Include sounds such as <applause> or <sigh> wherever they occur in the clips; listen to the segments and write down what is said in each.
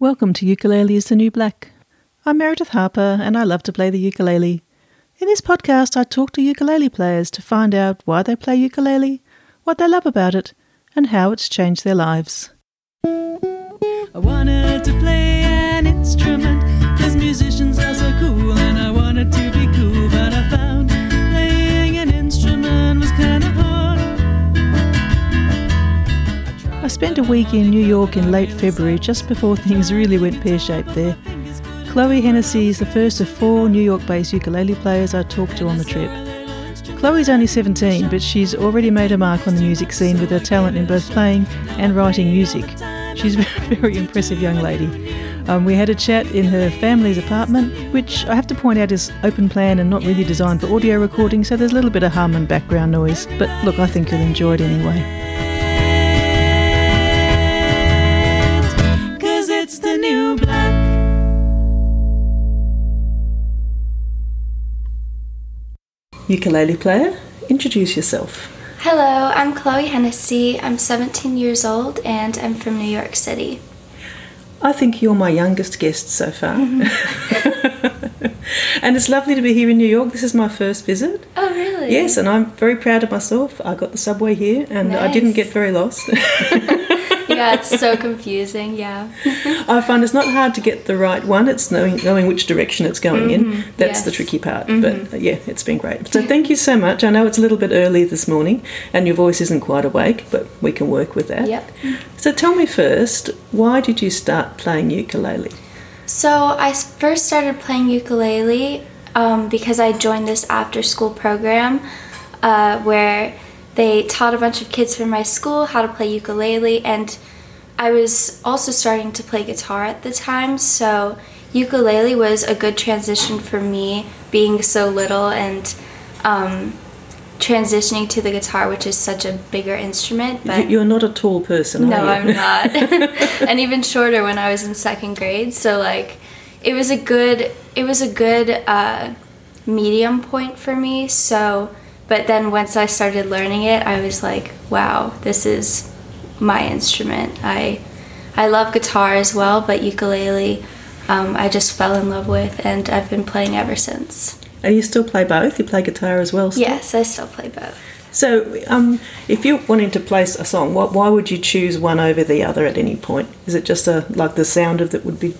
Welcome to Ukulele is the New Black. I'm Meredith Harper and I love to play the ukulele. In this podcast, I talk to ukulele players to find out why they play ukulele, what they love about it, and how it's changed their lives. I wanted to play an instrument because musicians are so cool I spent a week in New York in late February just before <laughs> things really went pear shaped there. Chloe Hennessy is the first of four New York based ukulele players I talked to on the trip. Chloe's only 17, but she's already made a mark on the music scene with her talent in both playing and writing music. She's <laughs> a very impressive young lady. Um, we had a chat in her family's apartment, which I have to point out is open plan and not really designed for audio recording, so there's a little bit of hum and background noise. But look, I think you'll enjoy it anyway. It's the new black. Ukulele player, introduce yourself. Hello, I'm Chloe Hennessy. I'm 17 years old and I'm from New York City. I think you're my youngest guest so far. Mm-hmm. <laughs> and it's lovely to be here in New York. This is my first visit. Oh, really? Yes, and I'm very proud of myself. I got the subway here and I didn't get very lost. <laughs> yeah, it's so confusing. Yeah. <laughs> I find it's not hard to get the right one. It's knowing knowing which direction it's going in. That's the tricky part. But uh, yeah, it's been great. So thank you so much. I know it's a little bit early this morning, and your voice isn't quite awake, but we can work with that. Yep. So tell me first, why did you start playing ukulele? So I first started playing ukulele um, because I joined this after school program uh, where they taught a bunch of kids from my school how to play ukulele, and I was also starting to play guitar at the time. So ukulele was a good transition for me, being so little and um, transitioning to the guitar, which is such a bigger instrument. But You- You're not a tall person, no? I'm not. <laughs> and even shorter when I was in second grade. So like, it was a good, it was a good uh, medium point for me. So, but then once I started learning it, I was like, wow, this is my instrument. I, I love guitar as well, but ukulele, um, I just fell in love with, and I've been playing ever since. and you still play both? You play guitar as well? still? Yes, I still play both. So, um, if you're wanting to play a song, what, why would you choose one over the other at any point? Is it just a, like the sound of that would be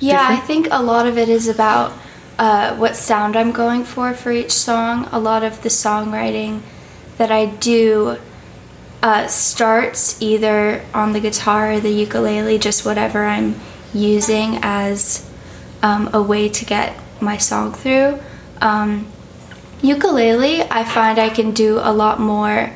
Yeah, I think a lot of it is about uh, what sound I'm going for for each song. A lot of the songwriting that I do uh, starts either on the guitar or the ukulele, just whatever I'm using as um, a way to get my song through. Um, ukulele, I find I can do a lot more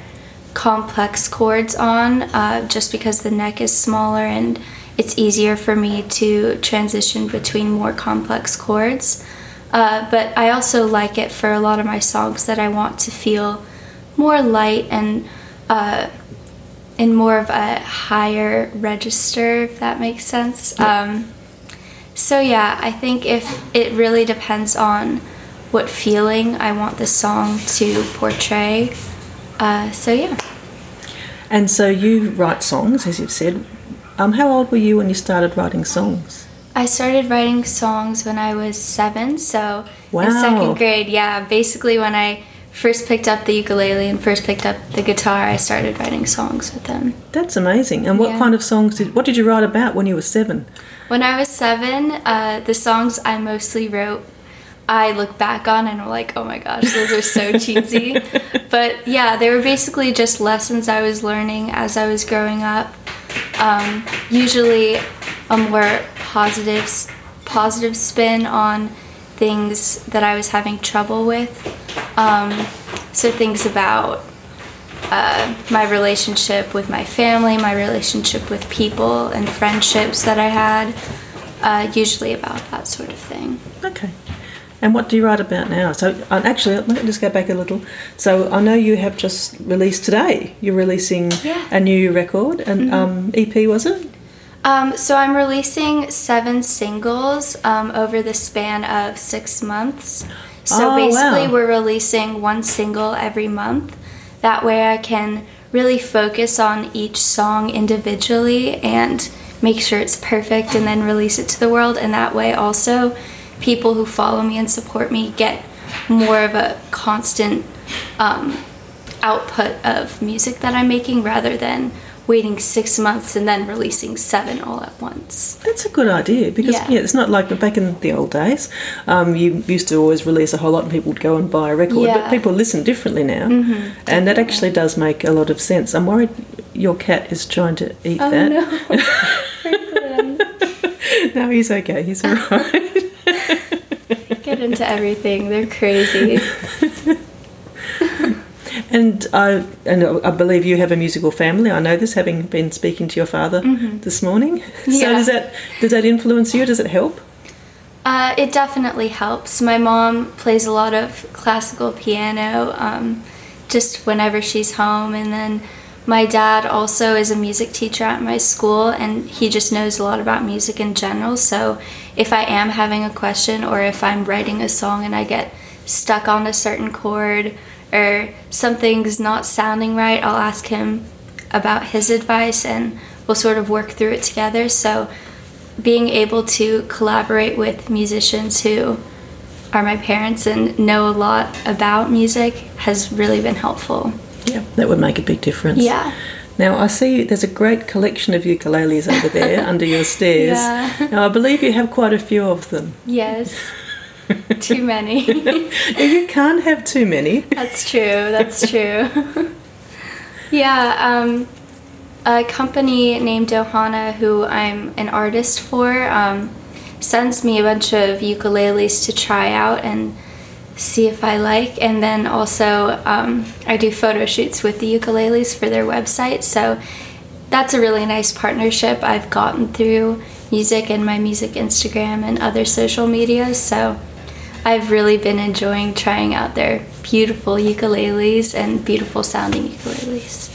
complex chords on uh, just because the neck is smaller and it's easier for me to transition between more complex chords. Uh, but I also like it for a lot of my songs that I want to feel more light and uh, in more of a higher register, if that makes sense. Um, so yeah, I think if it really depends on what feeling I want the song to portray. Uh, so yeah. And so you write songs, as you've said. Um, how old were you when you started writing songs? I started writing songs when I was seven, so Wow. in second grade, yeah. Basically, when I first picked up the ukulele and first picked up the guitar, I started writing songs with them. That's amazing. And what Yeah. kind of songs did? What did you write about when you were seven? When I was seven, uh, the songs I mostly wrote, I look back on and I'm like, oh my gosh, those are so <laughs> cheesy. But yeah, they were basically just lessons I was learning as I was growing up. Um, usually, a more positive, spin on things that I was having trouble with. Um, so things about uh, my relationship with my family, my relationship with people, and friendships that I had. Uh, usually about that sort of thing. Okay. And what do you write about now? So, uh, actually, let me just go back a little. So, I know you have just released today. You're releasing Yeah. a new record, and um, EP was it? Um, so I'm releasing seven singles um, over the span of six months. So Oh, basically, wow. we're releasing one single every month. That way, I can really focus on each song individually and make sure it's perfect and then release it to the world. And that way, also, people who follow me and support me get more of a constant um, output of music that I'm making rather than waiting six months and then releasing seven all at once. That's a good idea because yeah, Yeah. it's not like back in the old days. Um, you used to always release a whole lot and people would go and buy a record, but Yeah. Mm-hmm. people listen differently now, and that actually does make a lot of sense. I'm worried your cat is trying to eat Oh that. no. <laughs> no, he's okay. He's all right. Get into everything. They're crazy. <laughs> And I and I believe you have a musical family. I know this, having been speaking to your father this morning. <laughs> So Mm-hmm. Yeah. does that does that influence you? Does it help? Uh, it definitely helps. My mom plays a lot of classical piano um, just whenever she's home. And then my dad also is a music teacher at my school, and he just knows a lot about music in general. So if I am having a question or if I'm writing a song and I get stuck on a certain chord or something's not sounding right, I'll ask him about his advice and we'll sort of work through it together. So being able to collaborate with musicians who are my parents and know a lot about music has really been helpful. Yeah, that would make a big difference. Yeah. Now I see there's a great collection of ukuleles over there <laughs> under your stairs. Yeah. Now I believe you have quite a few of them. Yes. <laughs> Too many. You can't have too many. That's true. That's true. <laughs> yeah, um, a company named Ohana, who I'm an artist for, um, sends me a bunch of ukuleles to try out and see if I like. And then also, um, I do photo shoots with the ukuleles for their website. So that's a really nice partnership I've gotten through music and my music Instagram and other social media. So I've really been enjoying trying out their beautiful ukuleles and beautiful sounding ukuleles.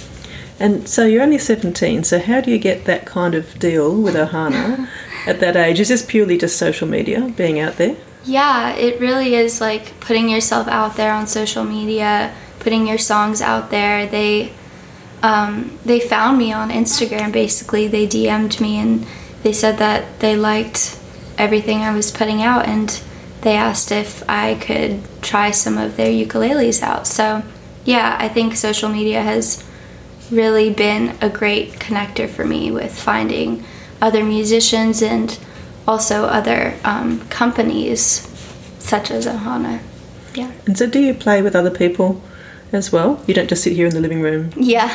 And so you're only 17, so how do you get that kind of deal with Ohana <laughs> at that age? Is this purely just social media, being out there? Yeah, it really is like putting yourself out there on social media, putting your songs out there. They um, they found me on Instagram basically. They DM'd me and they said that they liked everything I was putting out and they asked if I could try some of their ukuleles out. So, yeah, I think social media has really been a great connector for me with finding other musicians and also other um, companies such as Ohana. Yeah. And so do you play with other people as well? You don't just sit here in the living room <laughs> Yeah.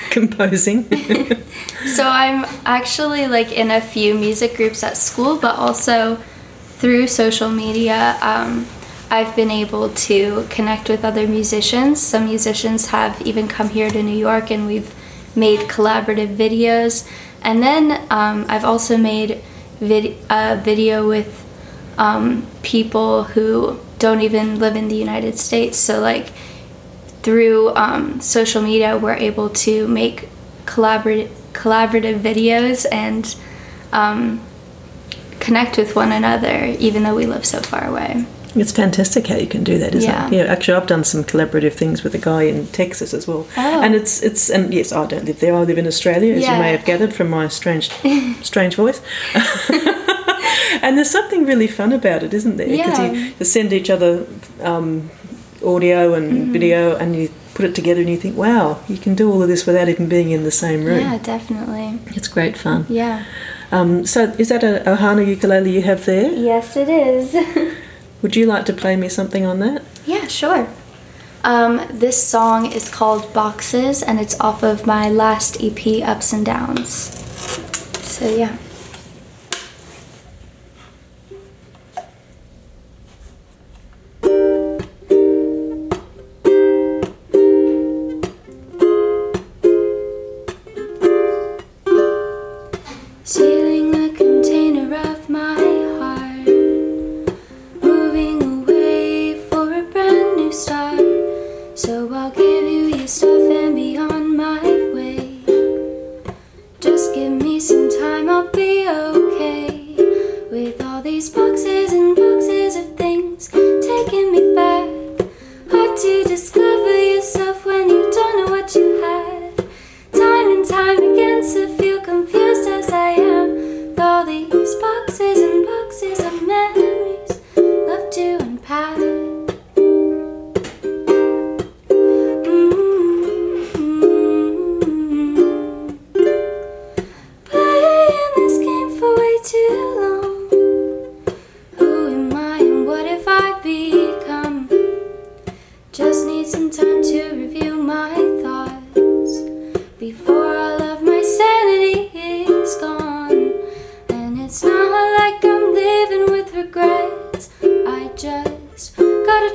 <laughs> composing? <laughs> so I'm actually like in a few music groups at school, but also through social media, um, I've been able to connect with other musicians. Some musicians have even come here to New York and we've made collaborative videos. And then um, I've also made vid- a video with um, people who don't even live in the United States. So, like, through um, social media, we're able to make collaborative collaborative videos and um, connect with one another, even though we live so far away. It's fantastic how you can do that, isn't Yeah. it? Yeah, actually, I've done some collaborative things with a guy in Texas as well. Oh. And it's it's and yes, I don't live there. I live in Australia, as you may have gathered from my strange <laughs> strange voice. <laughs> and there's something really fun about it, isn't there? Because Yeah. you, you send each other um, audio and Mm-hmm. video, and you put it together, and you think, wow, you can do all of this without even being in the same room. Yeah, definitely. It's great fun. Yeah. Um, so, is that a Ohana ukulele you have there? Yes, it is. <laughs> Would you like to play me something on that? yeah, sure. Um, this song is called Boxes and it's off of my last EP, Ups and Downs. So, yeah. Sealing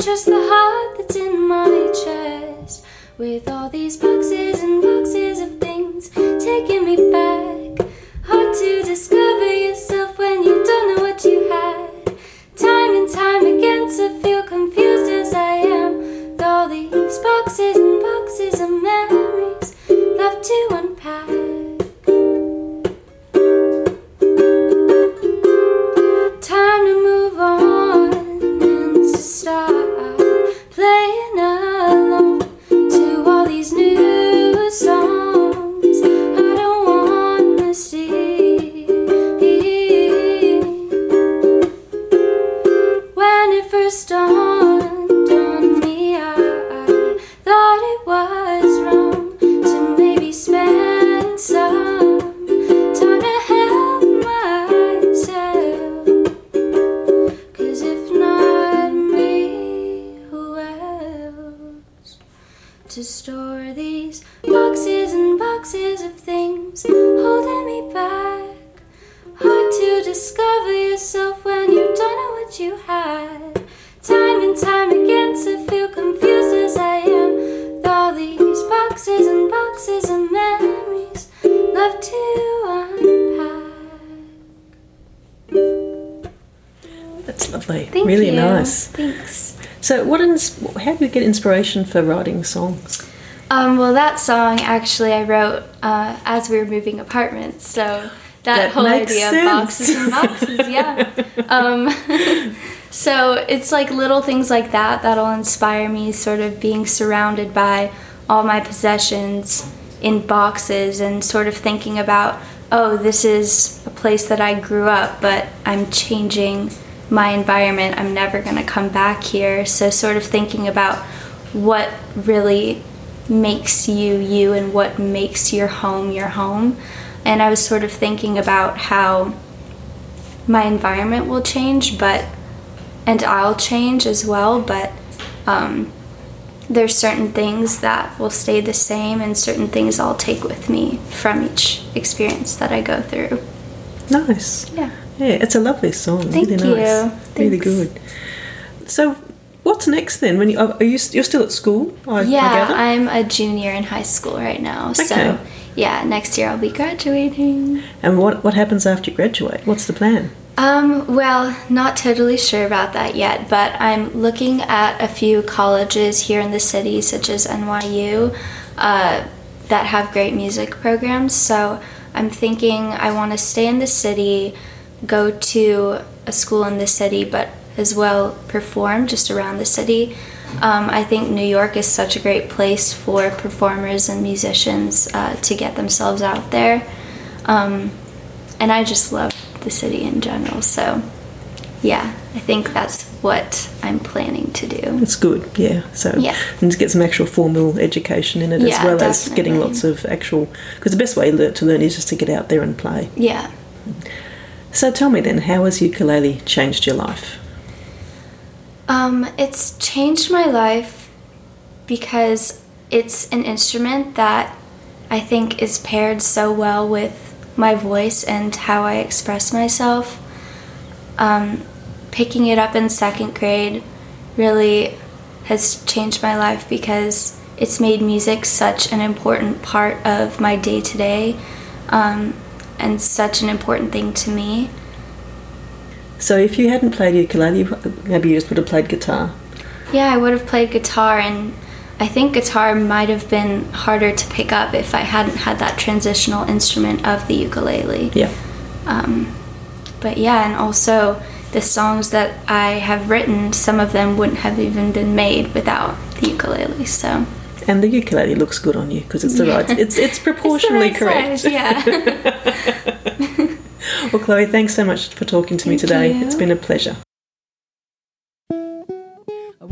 trust the heart that's in my chest. With all these To lovely. Thank really you. nice. Thanks. So, what? Ins- how do you get inspiration for writing songs? Um, well, that song actually I wrote uh, as we were moving apartments. So that, That whole idea sense. of boxes and boxes, yeah. <laughs> um, <laughs> so it's like little things like that that'll inspire me, sort of being surrounded by all my possessions in boxes and sort of thinking about, oh, this is a place that I grew up, but I'm changing my environment. I'm never going to come back here. So, sort of thinking about what really makes you you and what makes your home your home. And I was sort of thinking about how my environment will change, but and I'll change as well, but um, there's certain things that will stay the same and certain things I'll take with me from each experience that I go through. Nice. Yeah. Yeah, it's a lovely song. Thank really you. nice. Really Thanks. good. So, what's next then? When you are you you're still at school? I, I Yeah, gather? I'm a junior in high school right now. Okay. So, yeah, next year I'll be graduating. and what what happens after you graduate? What's the plan? Um, well, not totally sure about that yet, but I'm looking at a few colleges here in the city, such as NYU, uh, that have great music programs. So I'm thinking I want to stay in the city, go to a school in the city, but as well perform just around the city. Um, I think New York is such a great place for performers and musicians uh, to get themselves out there. Um, and I just love the city in general. So, yeah, I think that's what I'm planning to do. It's good, yeah. So Yeah. and to get some actual formal education in it as Yeah, well as getting lots of actual. Because the best way to learn is just to get out there and play. Yeah. So tell me then, how has ukulele changed your life? Um, it's changed my life because it's an instrument that I think is paired so well with my voice and how I express myself. Um, picking it up in second grade really has changed my life because it's made music such an important part of my day to day and such an important thing to me. So if you hadn't played ukulele, maybe you just would have played guitar. Yeah, I would have played guitar, and I think guitar might have been harder to pick up if I hadn't had that transitional instrument of the ukulele. Yeah. Um, but yeah, and also the songs that I have written, some of them wouldn't have even been made without the ukulele. So And the ukulele looks good on you because it's the Yeah. right. It's it's <laughs> proportionally It's right correct. size, yeah. <laughs> Well, Chloe, thanks so much for talking to me today. you. It's been a pleasure.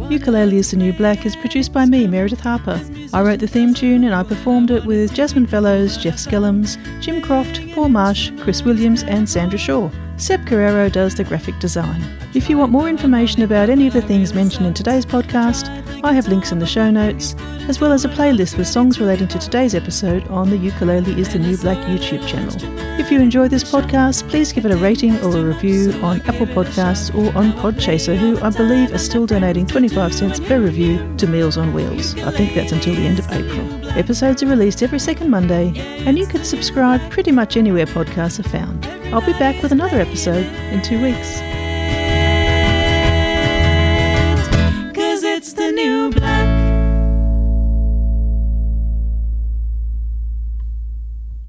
Ukulele is the New Black is produced by me, Meredith Harper. I wrote the theme tune and I performed it with Jasmine Fellows, Jeff Skellums, Jim Croft, Paul Marsh, Chris Williams, and Sandra Shaw. Seb Carrero does the graphic design. If you want more information about any of the things mentioned in today's podcast, I have links in the show notes, as well as a playlist with songs relating to today's episode on the Ukulele is the New Black YouTube channel. If you enjoy this podcast, please give it a rating or a review on Apple Podcasts or on Podchaser, who I believe are still donating 25 cents per review to Meals on Wheels. I think that's until the end of April. Episodes are released every second Monday, and you can subscribe pretty much anywhere podcasts are found. I'll be back with another episode in two weeks.